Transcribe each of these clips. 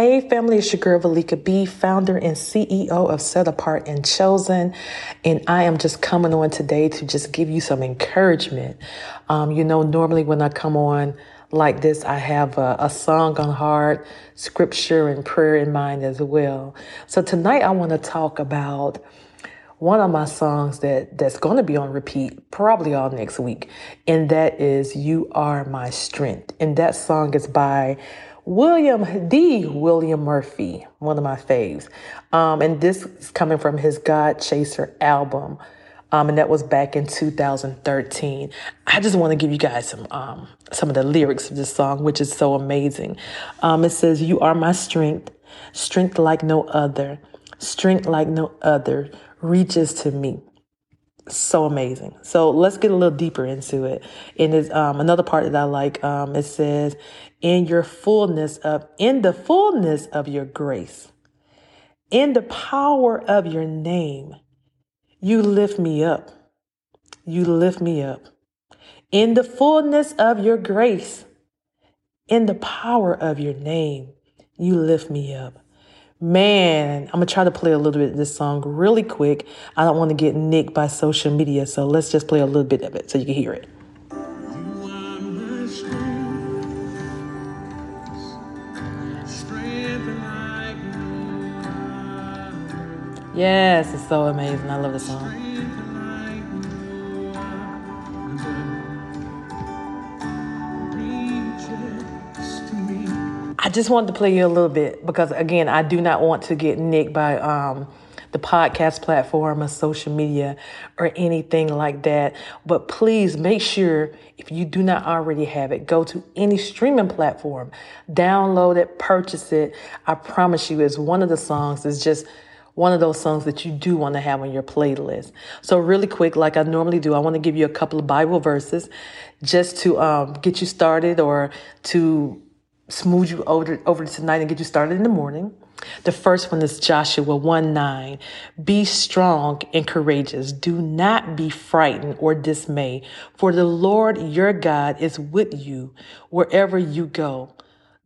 Hey, family, it's your girl Velika B, founder and CEO of Set Apart and Chosen. And I am just coming on today to just give you some encouragement. Um, you know, normally when I come on like this, I have a, a song on heart, scripture, and prayer in mind as well. So tonight I want to talk about one of my songs that that's going to be on repeat probably all next week and that is you are my strength and that song is by William D. William Murphy, one of my faves. Um, and this is coming from his God Chaser album. Um, and that was back in 2013. I just want to give you guys some um, some of the lyrics of this song, which is so amazing. Um, it says, "You are my strength, strength like no other, strength like no other reaches to me." So amazing. So let's get a little deeper into it. And there's um, another part that I like. Um, it says, "In your fullness of, in the fullness of your grace, in the power of your name, you lift me up. You lift me up. In the fullness of your grace, in the power of your name, you lift me up." Man, I'm gonna try to play a little bit of this song really quick. I don't want to get nicked by social media, so let's just play a little bit of it so you can hear it. Yes, it's so amazing. I love the song. I just wanted to play you a little bit because, again, I do not want to get nicked by um, the podcast platform or social media or anything like that. But please make sure if you do not already have it, go to any streaming platform, download it, purchase it. I promise you, it's one of the songs. It's just one of those songs that you do want to have on your playlist. So, really quick, like I normally do, I want to give you a couple of Bible verses just to um, get you started or to smooth you over, over tonight and get you started in the morning. The first one is Joshua 1 9. Be strong and courageous. Do not be frightened or dismayed, for the Lord your God is with you wherever you go.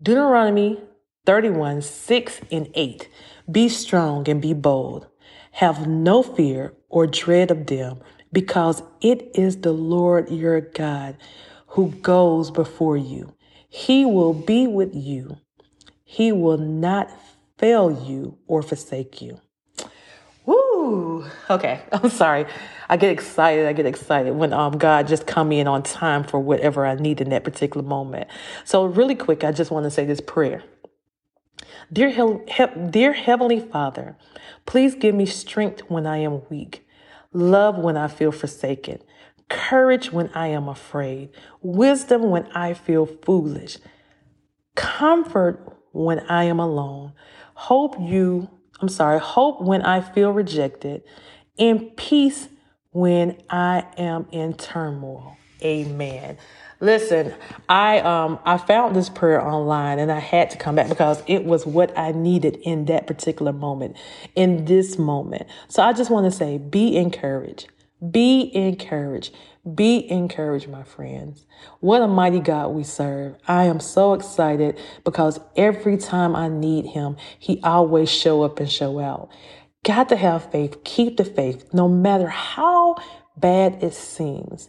Deuteronomy 31 6 and 8. Be strong and be bold. Have no fear or dread of them, because it is the Lord your God who goes before you. He will be with you. He will not fail you or forsake you. Woo! Okay, I'm sorry. I get excited. I get excited when um God just come in on time for whatever I need in that particular moment. So really quick, I just want to say this prayer. Dear, he- dear Heavenly Father, please give me strength when I am weak, love when I feel forsaken, courage when I am afraid, wisdom when I feel foolish, comfort when I am alone, hope you, I'm sorry, hope when I feel rejected, and peace when I am in turmoil. Amen. Listen, I um I found this prayer online and I had to come back because it was what I needed in that particular moment, in this moment. So I just want to say be encouraged. Be encouraged. Be encouraged, my friends. What a mighty God we serve. I am so excited because every time I need him, he always show up and show out. Got to have faith. Keep the faith, no matter how bad it seems.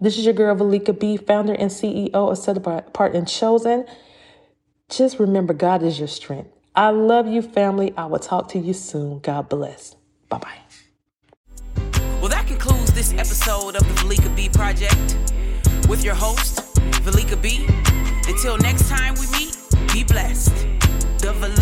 This is your girl, Velika B, founder and CEO of Set Apart and Chosen. Just remember, God is your strength. I love you, family. I will talk to you soon. God bless. Bye bye. Concludes this episode of the Velika B Project with your host, Velika B. Until next time we meet, be blessed. The Project.